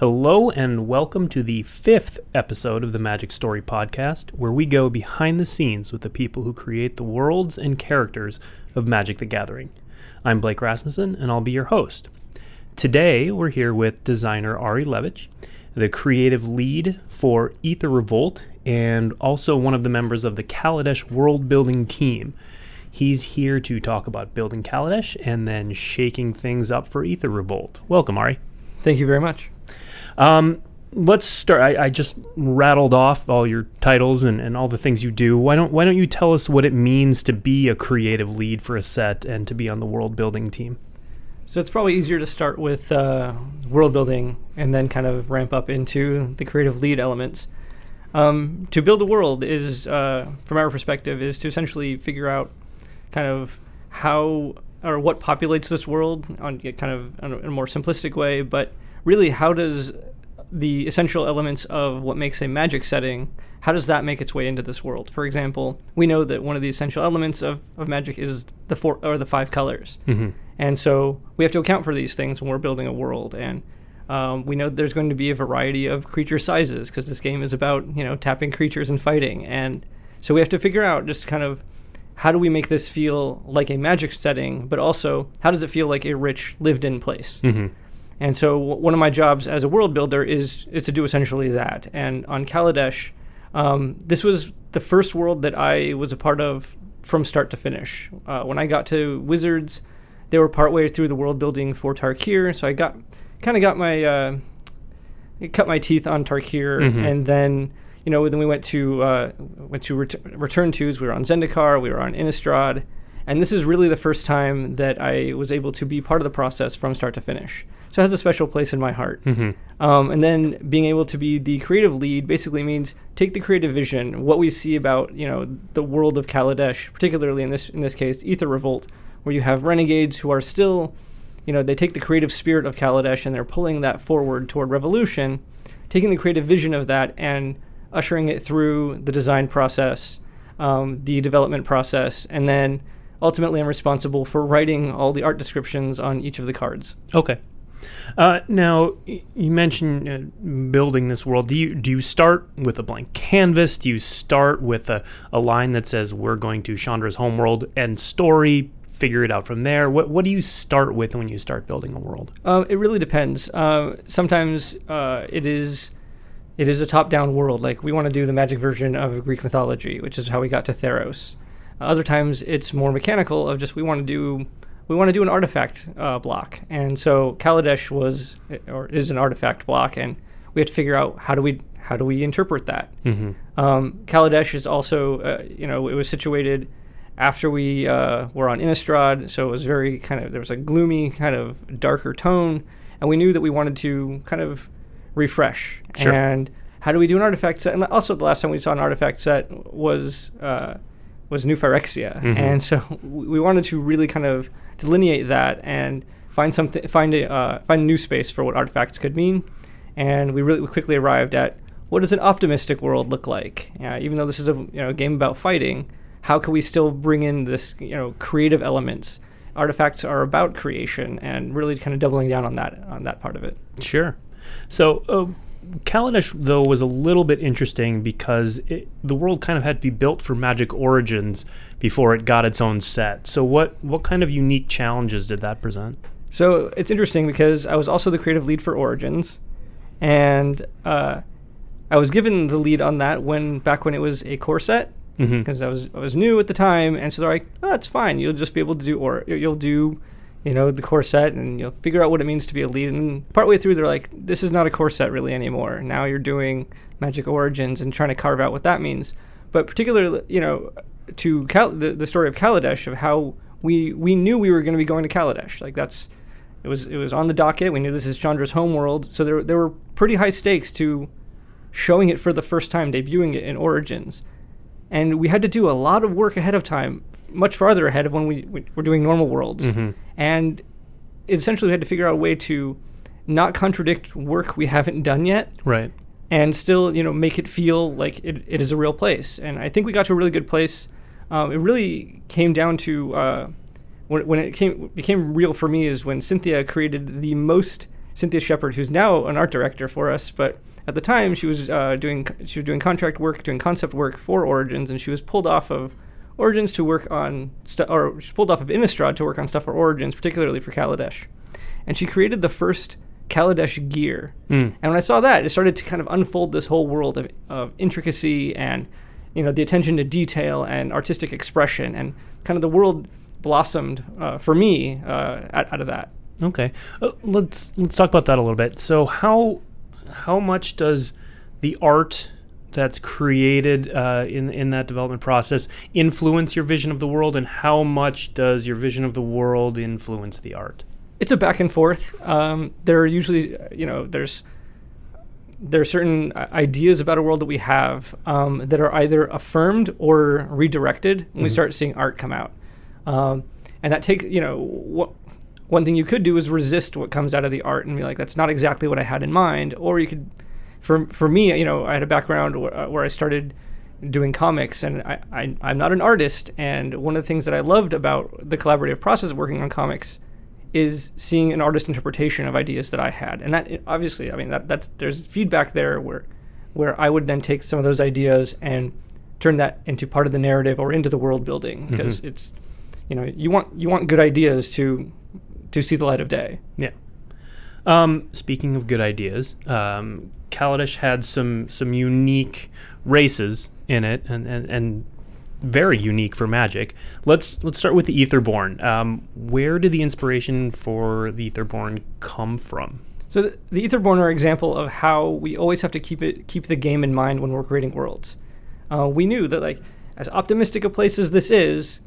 Hello, and welcome to the fifth episode of the Magic Story Podcast, where we go behind the scenes with the people who create the worlds and characters of Magic the Gathering. I'm Blake Rasmussen, and I'll be your host. Today, we're here with designer Ari Levitch, the creative lead for Aether Revolt, and also one of the members of the Kaladesh world building team. He's here to talk about building Kaladesh and then shaking things up for Aether Revolt. Welcome, Ari. Thank you very much. Um, let's start. I, I, just rattled off all your titles and, and all the things you do. Why don't Why don't you tell us what it means to be a creative lead for a set and to be on the world building team? So it's probably easier to start with uh, world building and then kind of ramp up into the creative lead elements. Um, to build a world is, uh, from our perspective, is to essentially figure out kind of how or what populates this world on kind of in a more simplistic way, but really how does the essential elements of what makes a magic setting how does that make its way into this world? For example we know that one of the essential elements of, of magic is the four or the five colors. Mm-hmm. and so we have to account for these things when we're building a world. And um, we know there's going to be a variety of creature sizes because this game is about you know tapping creatures and fighting. And so we have to figure out just kind of how do we make this feel like a magic setting but also how does it feel like a rich lived in place? Mm-hmm. And so w- one of my jobs as a world builder is is to do essentially that. And on Kaladesh, um, this was the first world that I was a part of from start to finish. Uh, when I got to Wizards, they were partway through the world building for Tarkir, so I got kind of got my uh, cut my teeth on Tarkir, mm-hmm. and then you know then we went to uh, went to ret- Return Twos. We were on Zendikar, we were on Innistrad, and this is really the first time that I was able to be part of the process from start to finish. So it has a special place in my heart. Mm-hmm. Um, and then being able to be the creative lead basically means take the creative vision, what we see about you know the world of Kaladesh, particularly in this in this case, Aether Revolt, where you have renegades who are still, you know, they take the creative spirit of Kaladesh and they're pulling that forward toward revolution, taking the creative vision of that and ushering it through the design process, um, the development process, and then ultimately I'm responsible for writing all the art descriptions on each of the cards. Okay. Uh, now, you mentioned uh, building this world. Do you do you start with a blank canvas? Do you start with a, a line that says we're going to Chandra's homeworld and story? Figure it out from there. What what do you start with when you start building a world? Uh, it really depends. Uh, sometimes uh, it is it is a top down world. Like we want to do the magic version of Greek mythology, which is how we got to Theros. Other times it's more mechanical of just we want to do we want to do an artifact uh, block, and so Kaladesh was or is an artifact block, and we have to figure out how do we how do we interpret that. Mm-hmm. Um, Kaladesh is also uh, you know it was situated after we uh, were on Innistrad, so it was very kind of there was a gloomy kind of darker tone, and we knew that we wanted to kind of refresh sure. and how do we do an artifact set? And also, the last time we saw an artifact set was uh, was New Phyrexia, mm-hmm. and so we wanted to really kind of delineate that and find something, find a uh, find a new space for what artifacts could mean. And we really quickly arrived at what does an optimistic world look like? Uh, even though this is a you know game about fighting, how can we still bring in this you know creative elements? Artifacts are about creation, and really kind of doubling down on that on that part of it. Sure. So. Uh, Kaladesh, though, was a little bit interesting because it, the world kind of had to be built for Magic Origins before it got its own set. So, what what kind of unique challenges did that present? So it's interesting because I was also the creative lead for Origins, and uh, I was given the lead on that when back when it was a core set because mm-hmm. I was I was new at the time, and so they're like, "Oh, that's fine. You'll just be able to do or you'll do." You know the core set, and you'll figure out what it means to be a lead. And partway through, they're like, "This is not a core set really anymore. Now you're doing Magic Origins and trying to carve out what that means." But particularly, you know, to Cal- the, the story of Kaladesh of how we we knew we were going to be going to Kaladesh. Like that's it was it was on the docket. We knew this is Chandra's homeworld, so there there were pretty high stakes to showing it for the first time, debuting it in Origins, and we had to do a lot of work ahead of time, much farther ahead of when we, we were doing normal worlds, mm-hmm. and essentially we had to figure out a way to not contradict work we haven't done yet, right, and still you know make it feel like it, it is a real place. And I think we got to a really good place um, it really came down to uh, when, when it came became real for me is when Cynthia created the most Cynthia Sheppard, who's now an art director for us, but at the time she was uh, doing she was doing contract work, doing concept work for Origins, and she was pulled off of Origins to work on stu- or she pulled off of Innistrad to work on stuff for Origins, particularly for Kaladesh, and she created the first Kaladesh gear. Mm. And when I saw that, it started to kind of unfold this whole world of, of intricacy and you know the attention to detail and artistic expression, and kind of the world blossomed uh, for me uh, out, out of that. Okay, uh, let's let's talk about that a little bit. So how how much does the art that's created uh, in in that development process influence your vision of the world, and how much does your vision of the world influence the art? It's a back and forth. Um, there are usually, you know, there's there are certain uh, ideas about a world that we have um, that are either affirmed or redirected when we Mhm. start seeing art come out. Um, and that take, you know, what one thing you could do is resist what comes out of the art and be like, that's not exactly what I had in mind. Or you could, for for me, you know, I had a background where, uh, where I started doing comics, and I, I I'm not an artist. And one of the things that I loved about the collaborative process of working on comics is seeing an artist interpretation of ideas that I had, and that obviously, I mean, that that's there's feedback there where where I would then take some of those ideas and turn that into part of the narrative or into the world building because Mhm. it's you know you want you want good ideas to to see the light of day. Yeah. Um, speaking of good ideas, um, Kaladesh had some some unique races in it, and, and, and very unique for Magic. Let's let's start with the Aetherborn. Um, where did the inspiration for the Aetherborn come from? So the, the Etherborn are an example of how we always have to keep it keep the game in mind when we're creating worlds. Uh, we knew that like as optimistic a place as this is,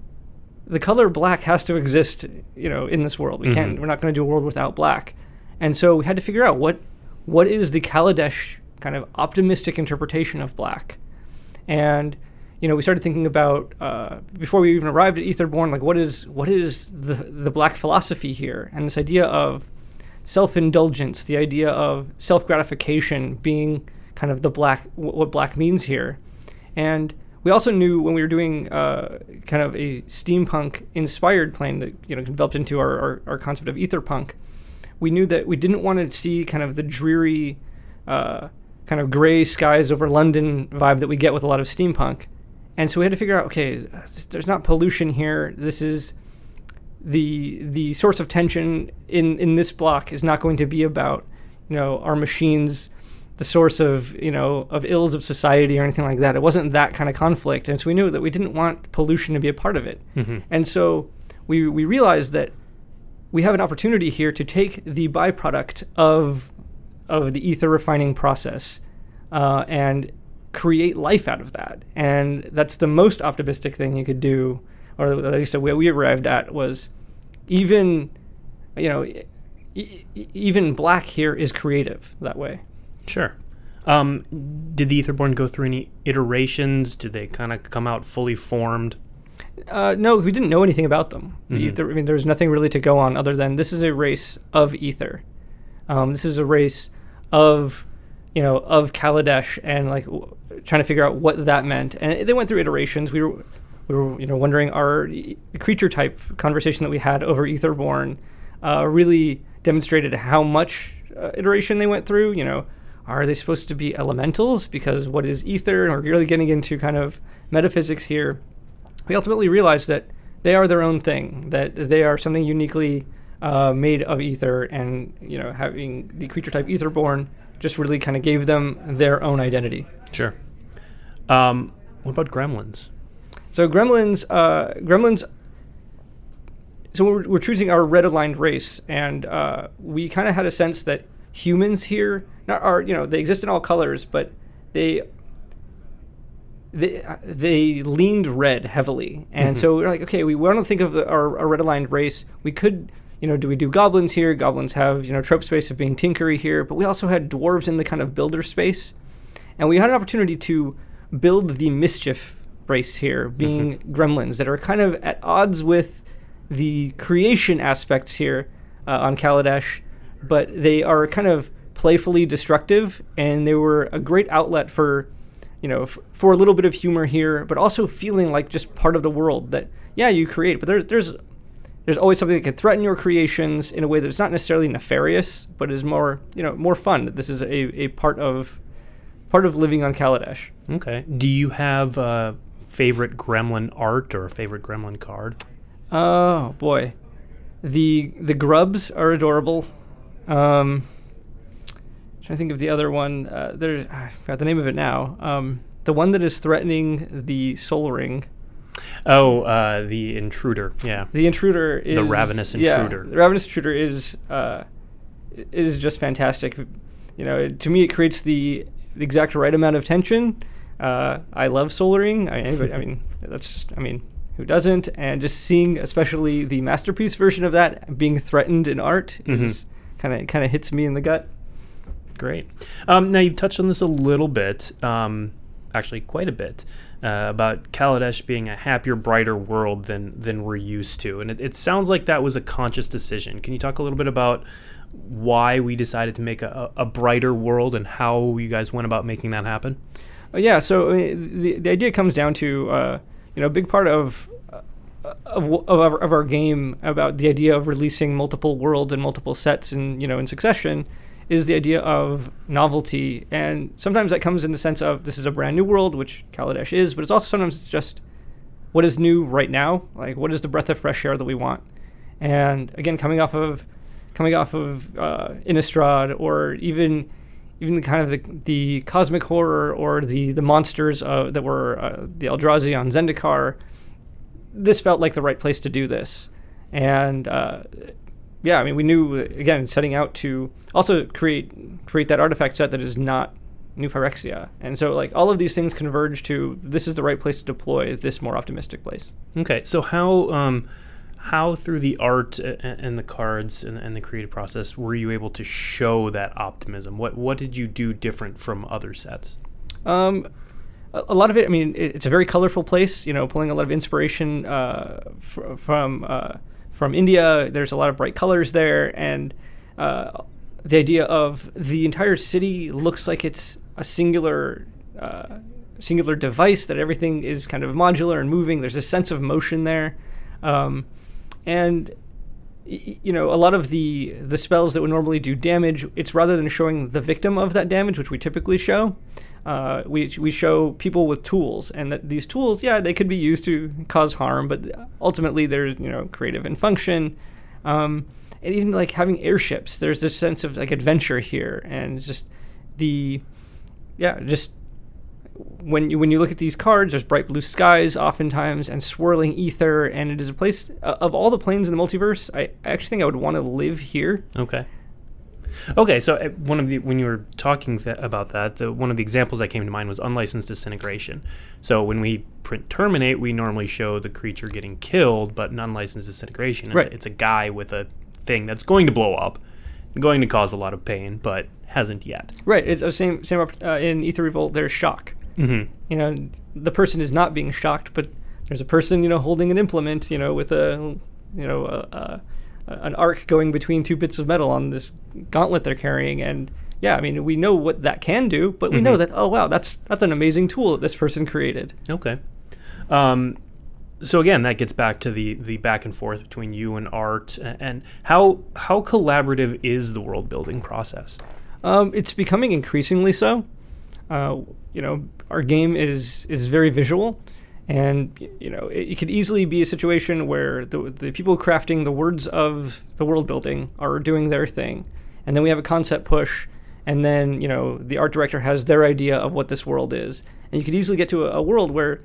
the color black has to exist, you know, in this world. We can't. Mhm. We're not going to do a world without black, and so we had to figure out what what is the Kaladesh kind of optimistic interpretation of black, and you know we started thinking about uh, before we even arrived at Aetherborn, like what is what is the the black philosophy here, and this idea of self-indulgence, the idea of self-gratification being kind of the black wh- what black means here, and we also knew when we were doing uh, kind of a steampunk inspired plane that you know developed into our, our, our concept of etherpunk, we knew that we didn't want to see kind of the dreary, uh, kind of gray skies over London vibe that we get with a lot of steampunk, and so we had to figure out okay, there's not pollution here. This is the the source of tension in in this block is not going to be about you know our machines the source of you know of ills of society or anything like that it wasn't that kind of conflict and so we knew that we didn't want pollution to be a part of it Mm-hmm. and so we we realized that we have an opportunity here to take the byproduct of of the ether refining process uh, and create life out of that and that's the most optimistic thing you could do or at least what we arrived at was even you know e- even black here is creative that way Sure. Um, did the Aetherborn go through any iterations? Did they kind of come out fully formed? Uh, no, we didn't know anything about them. The Mhm. Ether, I mean, there was nothing really to go on other than this is a race of ether. Um, this is a race of, you know, of Kaladesh and like w- trying to figure out what that meant. And it- they went through iterations. We were, we were, you know, wondering our e- creature type conversation that we had over Aetherborn uh, really demonstrated how much uh, iteration they went through. You know, are they supposed to be elementals? Because what is ether? And we're really getting into kind of metaphysics here we ultimately realized that they are their own thing, that they are something uniquely uh, made of ether, and you know, having the creature type aetherborn just really kind of gave them their own identity. Sure. Um, what about gremlins? So gremlins, uh, gremlins. So we're, we're choosing our red aligned race, and uh, we kind of had a sense that humans here, not are you know they exist in all colors, but they they they leaned red heavily, and Mhm. so we're like, okay, we want to think of the, our, our red aligned race. We could. You know, do we do goblins here? Goblins have, you know, trope space of being tinkery here, but we also had dwarves in the kind of builder space. And we had an opportunity to build the mischief race here, being gremlins that are kind of at odds with the creation aspects here uh, on Kaladesh, but they are kind of playfully destructive, and they were a great outlet for, you know, f- for a little bit of humor here, but also feeling like just part of the world that yeah you create, but there's there's there's always something that can threaten your creations in a way that's not necessarily nefarious, but is more you know more fun. That this is a, a part of part of living on Kaladesh. Okay. Do you have a favorite gremlin art or a favorite gremlin card? Oh boy, the the grubs are adorable. Um, trying to think of the other one. Uh, there's I forgot the name of it now. Um, the one that is threatening the Sol Ring. Oh, uh, the intruder. Yeah. The intruder is The ravenous yeah, intruder. the ravenous intruder is uh, is just fantastic. You know, to me, it creates the, the exact right amount of tension. Uh, I love Sol Ring. I mean, anybody, I mean, that's just. I mean, who doesn't? And just seeing, especially the masterpiece version of that being threatened in art, is kind of kind of hits me in the gut. Great. Um, now you've touched on this a little bit, um, actually quite a bit, uh, about Kaladesh being a happier, brighter world than than we're used to, and it, it sounds like that was a conscious decision. Can you talk a little bit about why we decided to make a, a brighter world and how you guys went about making that happen? Uh, yeah, so I mean, the the idea comes down to uh, you know a big part of uh, of, of, our, of our game about the idea of releasing multiple worlds and multiple sets in you know in succession is the idea of novelty, and sometimes that comes in the sense of this is a brand new world, which Kaladesh is, but it's also sometimes it's just what is new right now, like what is the breath of fresh air that we want, and again coming off of coming off of uh, Innistrad or even even the kind of the, the cosmic horror or the the monsters uh, that were uh, the Eldrazi on Zendikar, this felt like the right place to do this, and uh, yeah, I mean we knew again setting out to also create create that artifact set that is not New Phyrexia, and so like all of these things converge to this is the right place to deploy this more optimistic place. Okay, so how um, how through the art and the cards and, and the creative process were you able to show that optimism? What what did you do different from other sets? Um, a, a lot of it. I mean, it's a very colorful place. You know, pulling a lot of inspiration uh, fr- from uh, from India. There's a lot of bright colors there, and uh, the idea of the entire city looks like it's a singular. Uh, singular device that everything is kind of modular and moving there's a sense of motion there um, and you know a lot of the the spells that would normally do damage it's rather than showing the victim of that damage which we typically show uh, we, we show people with tools and that these tools yeah they could be used to cause harm but ultimately they're you know creative in function um, and even like having airships there's this sense of like adventure here and just the yeah just when you when you look at these cards, there's bright blue skies oftentimes and swirling ether, and it is a place uh, of all the planes in the multiverse. I, I actually think I would want to live here. Okay. Okay, so uh, one of the when you were talking th- about that, the, one of the examples that came to mind was unlicensed disintegration. So when we print terminate, we normally show the creature getting killed, but in unlicensed disintegration, it's, Right. it's a guy with a thing that's going to blow up, going to cause a lot of pain, but hasn't yet. Right. It's the same same uh, in Aether Revolt. There's shock. Mm-hmm. You know, the person is not being shocked, but there's a person you know holding an implement. You know, with a you know a, a, an arc going between two bits of metal on this gauntlet they're carrying, and yeah, I mean we know what that can do, but we know Mhm. that oh wow that's that's an amazing tool that this person created. Okay. Um, so again, that gets back to the the back and forth between you and art, and how how collaborative is the world building process? Um, it's becoming increasingly so. Uh, you know, our game is is very visual, and you know, it, it could easily be a situation where the the people crafting the words of the world building are doing their thing, and then we have a concept push, and then you know the art director has their idea of what this world is, and you could easily get to a, a world where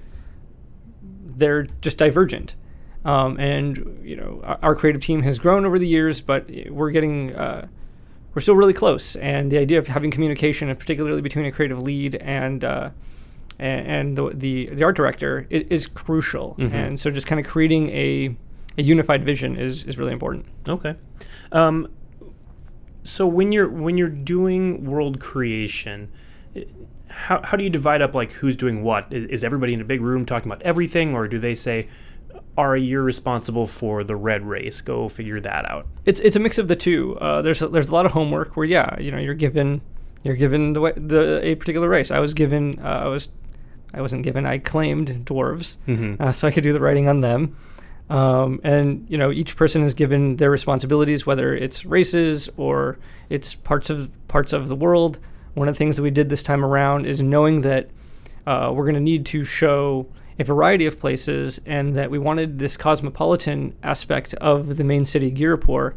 they're just divergent. Um, and you know, our, our creative team has grown over the years, but we're getting uh, we're still really close. And the idea of having communication, and particularly between a creative lead and uh, and the, the the art director, is, is crucial. Mhm. And so, just kind of creating a a unified vision is is really important. Okay. Um, so when you're when you're doing world creation, how how do you divide up like who's doing what? Is everybody in a big room talking about everything, or do they say, "Ari, you're responsible for the red race. Go figure that out." It's it's a mix of the two. Uh, there's a, there's a lot of homework where yeah, you know, you're given you're given the the a particular race. I was given uh, I was I wasn't given I claimed dwarves, Mhm. uh, so I could do the writing on them. Um, and you know, each person is given their responsibilities, whether it's races or it's parts of parts of the world. One of the things that we did this time around is knowing that uh, we're going to need to show a variety of places, and that we wanted this cosmopolitan aspect of the main city, Ghirapur.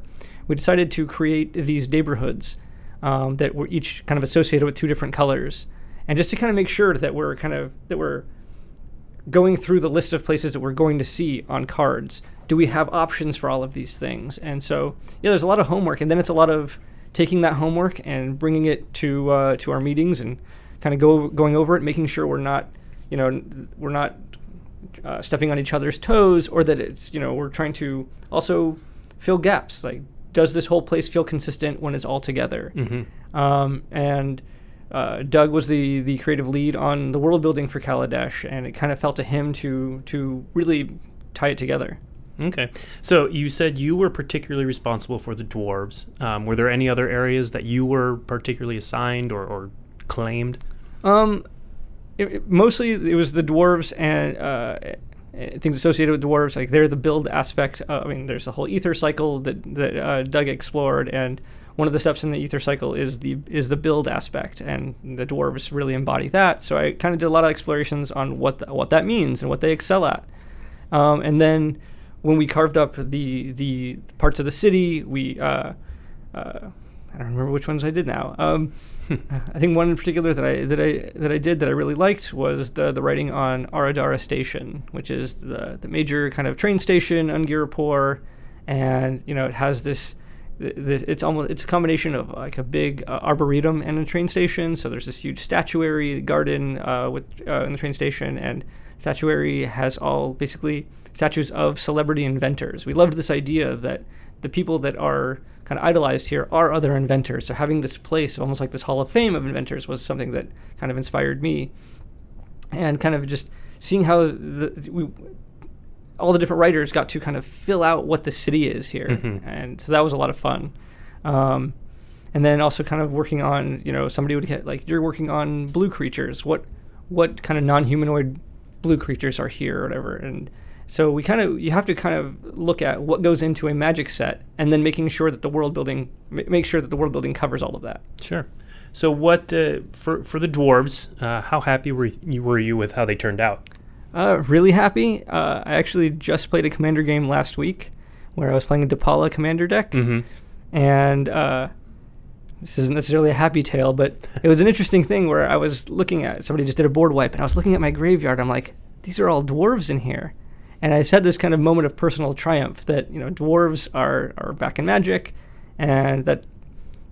We decided to create these neighborhoods um, that were each kind of associated with two different colors, and just to kind of make sure that we're kind of that we're going through the list of places that we're going to see on cards. Do we have options for all of these things? And so, yeah, there's a lot of homework, and then it's a lot of taking that homework and bringing it to uh, to our meetings and kind of go going over it, making sure we're not, you know, we're not uh, stepping on each other's toes, or that it's you know we're trying to also fill gaps. Like, does this whole place feel consistent when it's all together? Mm-hmm. Um, and uh, Doug was the the creative lead on the world building for Kaladesh, and it kind of fell to him to to really tie it together. Okay. So you said you were particularly responsible for the dwarves. Um, were there any other areas that you were particularly assigned or, or claimed? Um, it, it- mostly it was the dwarves and uh, eh, things associated with dwarves. Like they're the build aspect. Uh, I mean, there's a whole ether cycle that that uh, Doug explored, and one of the steps in the ether cycle is the is the build aspect, and the dwarves really embody that. So I kind of did a lot of explorations on what th- what that means and what they excel at. Um, and then when we carved up the the parts of the city, we uh, uh, I don't remember which ones I did now. Um, I think one in particular that I that I that I did that I really liked was the the writing on Aradara Station, which is the the major kind of train station on Ghirapur, and you know it has this. It's almost it's a combination of like a big uh, arboretum and a train station. So there's this huge statuary garden uh, with uh, in the train station, and statuary has all basically statues of celebrity inventors. We loved this idea that the people that are kind of idolized here are other inventors. So having this place, almost like this Hall of Fame of inventors, was something that kind of inspired me, and kind of just seeing how the, we, all the different writers got to kind of fill out what the city is here, Mhm. and so that was a lot of fun. Um, and then also kind of working on, you know, somebody would get like you're working on blue creatures. What what kind of non-humanoid blue creatures are here or whatever, and so we kind of you have to kind of look at what goes into a magic set, and then making sure that the world building ma- make sure that the world building covers all of that. Sure. So what uh, for for the dwarves? Uh, how happy were you were you with how they turned out? Uh, really happy. Uh, I actually just played a commander game last week where I was playing a Depala commander deck, Mm-hmm. and uh, this isn't necessarily a happy tale, but it was an interesting thing where I was looking at somebody just did a board wipe, and I was looking at my graveyard. I'm like, these are all dwarves in here, and I just had this kind of moment of personal triumph that you know dwarves are are back in Magic, and that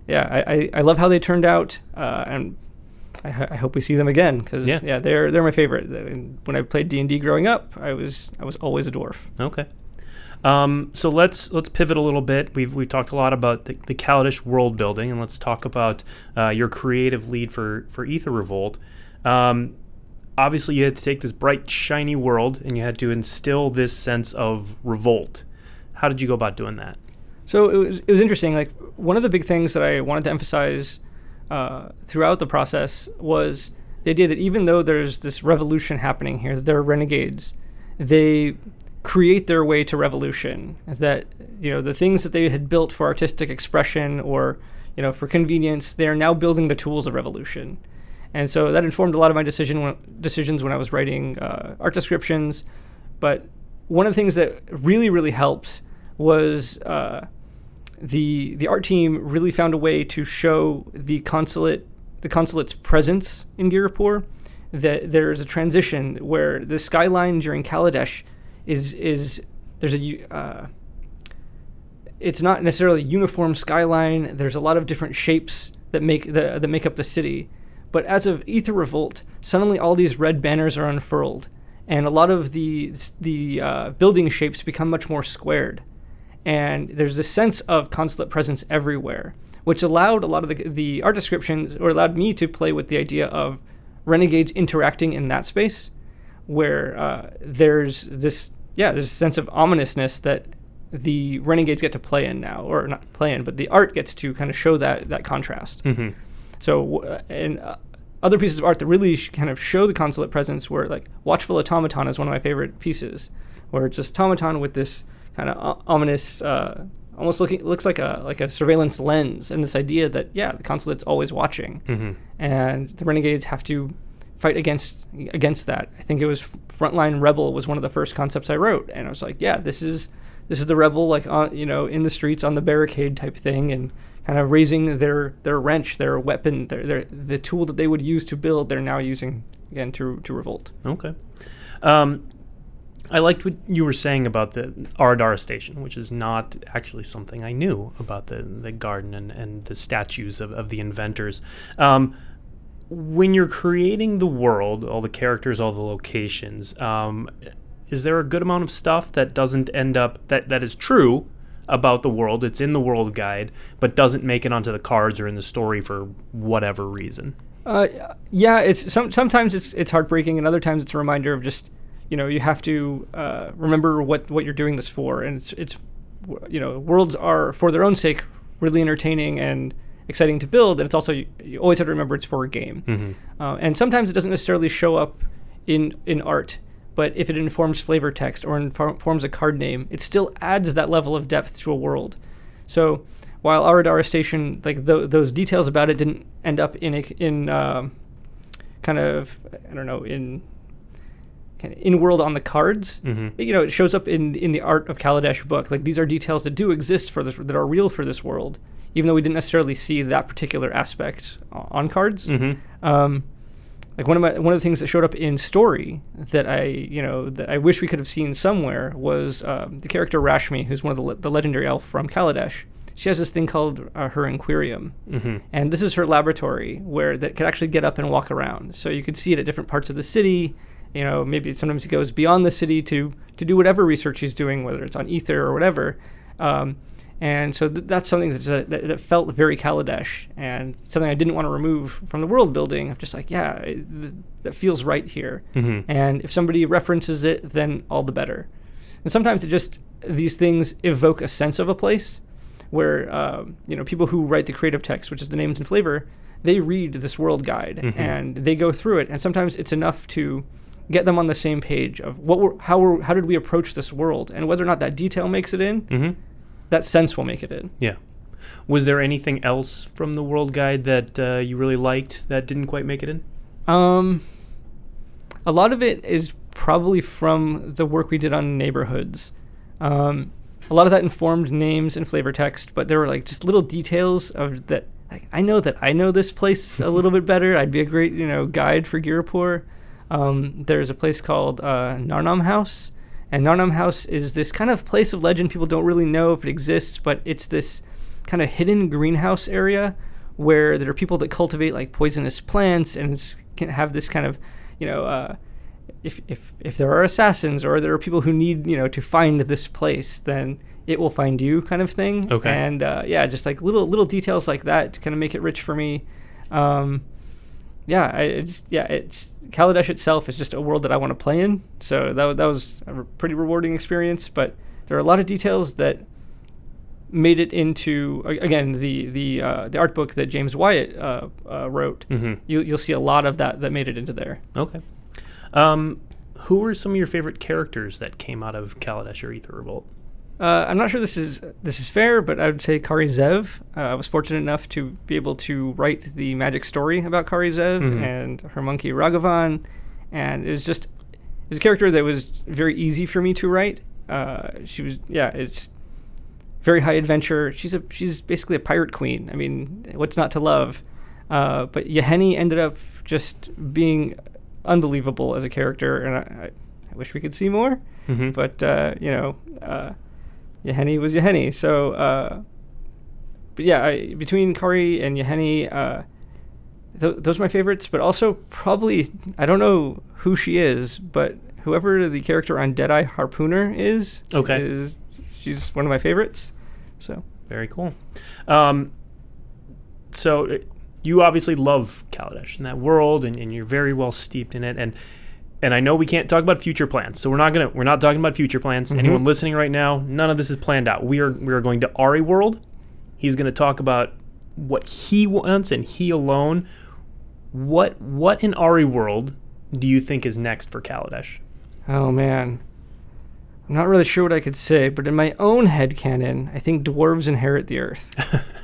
yeah, I, I, I love how they turned out, uh, and I, ho- I hope we see them again because Yeah. yeah. they're they're my favorite. When I played D and D growing up, I was I was always a dwarf. Okay. Um, so let's let's pivot a little bit. We've we've talked a lot about the, the Kaladesh world building, and let's talk about uh, your creative lead for for Aether Revolt. Um, obviously, you had to take this bright, shiny world, and you had to instill this sense of revolt. How did you go about doing that? So it was it was interesting. Like one of the big things that I wanted to emphasize uh, throughout the process was the idea that even though there's this revolution happening here, that there are renegades, they create their way to revolution. That you know the things that they had built for artistic expression or you know for convenience, they are now building the tools of revolution. And so that informed a lot of my decision when, decisions when I was writing uh, art descriptions. But one of the things that really, really helped was uh, the the art team really found a way to show the consulate the consulate's presence in Ghirapur. That there's a transition where the skyline during Kaladesh is is there's a uh, it's not necessarily uniform skyline. There's a lot of different shapes that make the that make up the city. But as of Aether Revolt, suddenly all these red banners are unfurled, and a lot of the the uh, building shapes become much more squared. And there's this sense of consulate presence everywhere, which allowed a lot of the, the art descriptions, or allowed me to play with the idea of renegades interacting in that space, where uh, there's this yeah there's a sense of ominousness that the renegades get to play in now, or not play in, but the art gets to kind of show that that contrast. Mm-hmm. So, uh, and uh, other pieces of art that really sh- kind of show the consulate presence were like Watchful Automaton is one of my favorite pieces, where it's just automaton with this kind of ominous, uh, almost looking looks like a like a surveillance lens, and this idea that yeah, the consulate's always watching, Mm-hmm. and the renegades have to fight against against that. I think it was Frontline Rebel was one of the first concepts I wrote, and I was like, yeah, this is this is the rebel like on you know in the streets on the barricade type thing, and kind of raising their their wrench, their weapon, their, their the tool that they would use to build, they're now using again to to revolt. Okay. Um, I liked what you were saying about the Aradara station, which is not actually something I knew about the, the garden and, and the statues of, of the inventors. Um, when you're creating the world, all the characters, all the locations, um, is there a good amount of stuff that doesn't end up, that, that is true about the world, it's in the world guide, but doesn't make it onto the cards or in the story for whatever reason? Uh, yeah, it's some, sometimes it's it's heartbreaking, and other times it's a reminder of just you know you have to uh, remember what what you're doing this for, and it's it's you know worlds are for their own sake really entertaining and exciting to build, and it's also you, you always have to remember it's for a game, Mm-hmm. uh, and sometimes it doesn't necessarily show up in in art. But if it informs flavor text or informs a card name, it still adds that level of depth to a world. So while Aradara Station, like th- those details about it didn't end up in a, in um, kind of I don't know in kind of in world on the cards. Mm-hmm. You know, it shows up in in the art of Kaladesh book. Like these are details that do exist for this that are real for this world, even though we didn't necessarily see that particular aspect on cards. Mm-hmm. Um, like one of my one of the things that showed up in story that I you know that I wish we could have seen somewhere was um, the character Rashmi, who's one of the, le- the legendary elf from Kaladesh. She has this thing called uh, her Inquirium, Mm-hmm. and this is her laboratory where that could actually get up and walk around. So you could see it at different parts of the city. You know, maybe sometimes he goes beyond the city to to do whatever research he's doing, whether it's on ether or whatever. Um, and so th- that's something that's, uh, that, that felt very Kaladesh and something I didn't want to remove from the world building. I'm just like, yeah, it, th- that feels right here. Mm-hmm. And if somebody references it, then all the better. And sometimes it just these things evoke a sense of a place where um, you know people who write the creative text, which is the names and flavor, they read this world guide Mhm. and they go through it. And sometimes it's enough to get them on the same page of what were, how were, how did we approach this world, and whether or not that detail makes it in, Mm-hmm. that sense will make it in. Yeah. Was there anything else from the World Guide that uh, you really liked that didn't quite make it in? Um, a lot of it is probably from the work we did on neighborhoods. Um, a lot of that informed names and flavor text, but there were like just little details of that. Like, I know that I know this place a little bit better. I'd be a great, you know, guide for Ghirapur. Um, there's a place called uh, Narnam House, and Narnam House is this kind of place of legend. People don't really know if it exists, but it's this kind of hidden greenhouse area where there are people that cultivate like poisonous plants and it's, can have this kind of, you know, uh, if, if if there are assassins or there are people who need you know to find this place, then it will find you, kind of thing. Okay. And uh, yeah, just like little little details like that to kind of make it rich for me. Um, yeah, I, it's, yeah, it's Kaladesh itself is just a world that I want to play in. So that wa- that was a re- pretty rewarding experience. But there are a lot of details that made it into again the the uh, the art book that James Wyatt uh, uh, wrote. Mm-hmm. You, you'll see a lot of that that made it into there. Okay. Um, who were some of your favorite characters that came out of Kaladesh or Aether Revolt? Uh, I'm not sure this is this is fair, but I would say Kari Zev. Uh, I was fortunate enough to be able to write the magic story about Kari Zev Mhm. and her monkey Ragavan, and it was just it was a character that was very easy for me to write. Uh, she was yeah, it's very high adventure. She's a she's basically a pirate queen. I mean, what's not to love? Uh, but Yahenni ended up just being unbelievable as a character, and I, I, I wish we could see more Mm-hmm. but uh, you know, uh, Yahenni was Yahenni. So, uh, but yeah, I, between Kari and Yahenni, uh, th- those are my favorites. But also probably I don't know who she is, but whoever the character on Deadeye Harpooner is, Okay. is she's one of my favorites. So Very cool. Um, so you obviously love Kaladesh and that world, and, and you're very well steeped in it. And and I know we can't talk about future plans, so we're not gonna we're not talking about future plans. Mhm. Anyone listening right now, none of this is planned out. We are we are going to Ari World. He's going to talk about what he wants and he alone. What what in Ari World do you think is next for Kaladesh? oh man, I'm not really sure what I could say, but in my own head canon, I think dwarves inherit the earth.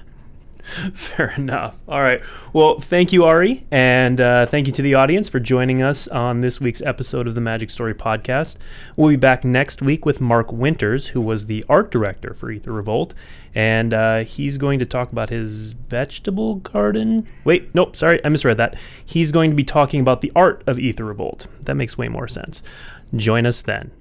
Fair enough. All right. Well, thank you, Ari, and uh, thank you to the audience for joining us on this week's episode of the Magic Story podcast. We'll be back next week with Mark Winters, who was the art director for Aether Revolt, and uh, he's going to talk about his vegetable garden. Wait, nope, sorry, I misread that. He's going to be talking about the art of Aether Revolt. That makes way more sense. Join us then.